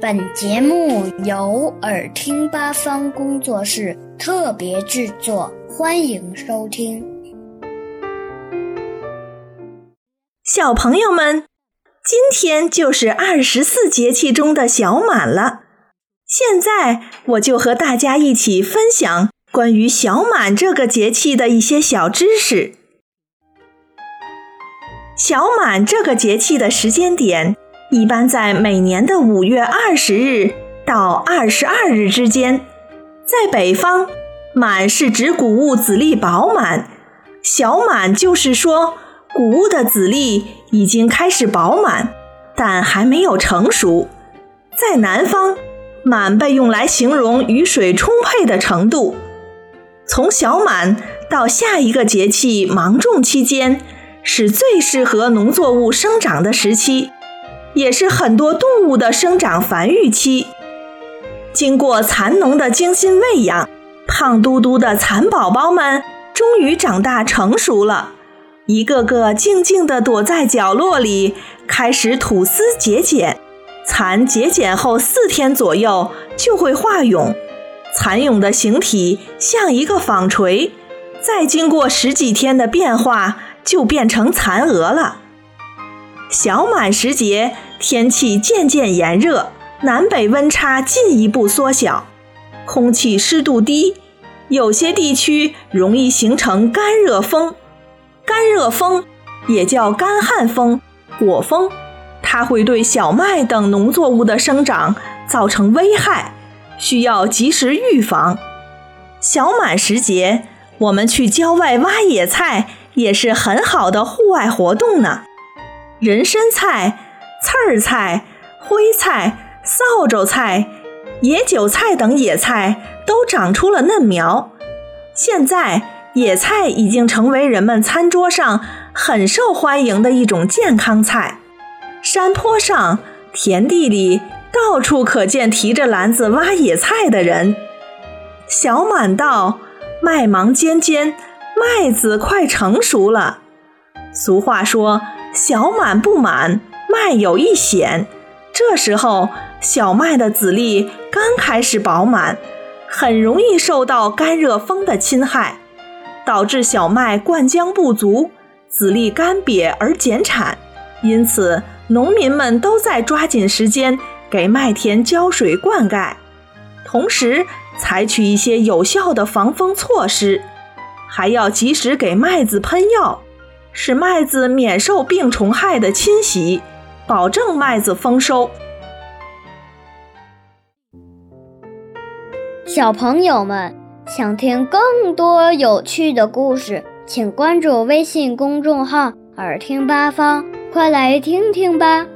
本节目由耳听八方工作室特别制作，欢迎收听。小朋友们，今天就是二十四节气中的小满了。现在我就和大家一起分享关于小满这个节气的一些小知识。小满这个节气的时间点。一般在每年的五月二十日到二十二日之间，在北方，满是指谷物籽粒饱满，小满就是说谷物的籽粒已经开始饱满，但还没有成熟。在南方，满被用来形容雨水充沛的程度。从小满到下一个节气芒种期间，是最适合农作物生长的时期。也是很多动物的生长繁育期。经过蚕农的精心喂养，胖嘟嘟的蚕宝宝们终于长大成熟了，一个个静静地躲在角落里，开始吐丝结茧。蚕结茧后四天左右就会化蛹，蚕蛹的形体像一个纺锤，再经过十几天的变化，就变成蚕蛾了。小满时节，天气渐渐炎热，南北温差进一步缩小，空气湿度低，有些地区容易形成干热风。干热风也叫干旱风、果风，它会对小麦等农作物的生长造成危害，需要及时预防。小满时节，我们去郊外挖野菜也是很好的户外活动呢。人参菜、刺儿菜、灰菜、扫帚菜、野韭菜等野菜都长出了嫩苗。现在，野菜已经成为人们餐桌上很受欢迎的一种健康菜。山坡上、田地里，到处可见提着篮子挖野菜的人。小满到，麦芒尖尖，麦子快成熟了。俗话说。小满不满，麦有一显。这时候，小麦的籽粒刚开始饱满，很容易受到干热风的侵害，导致小麦灌浆不足，籽粒干瘪而减产。因此，农民们都在抓紧时间给麦田浇水灌溉，同时采取一些有效的防风措施，还要及时给麦子喷药。使麦子免受病虫害的侵袭，保证麦子丰收。小朋友们想听更多有趣的故事，请关注微信公众号“耳听八方”，快来听听吧。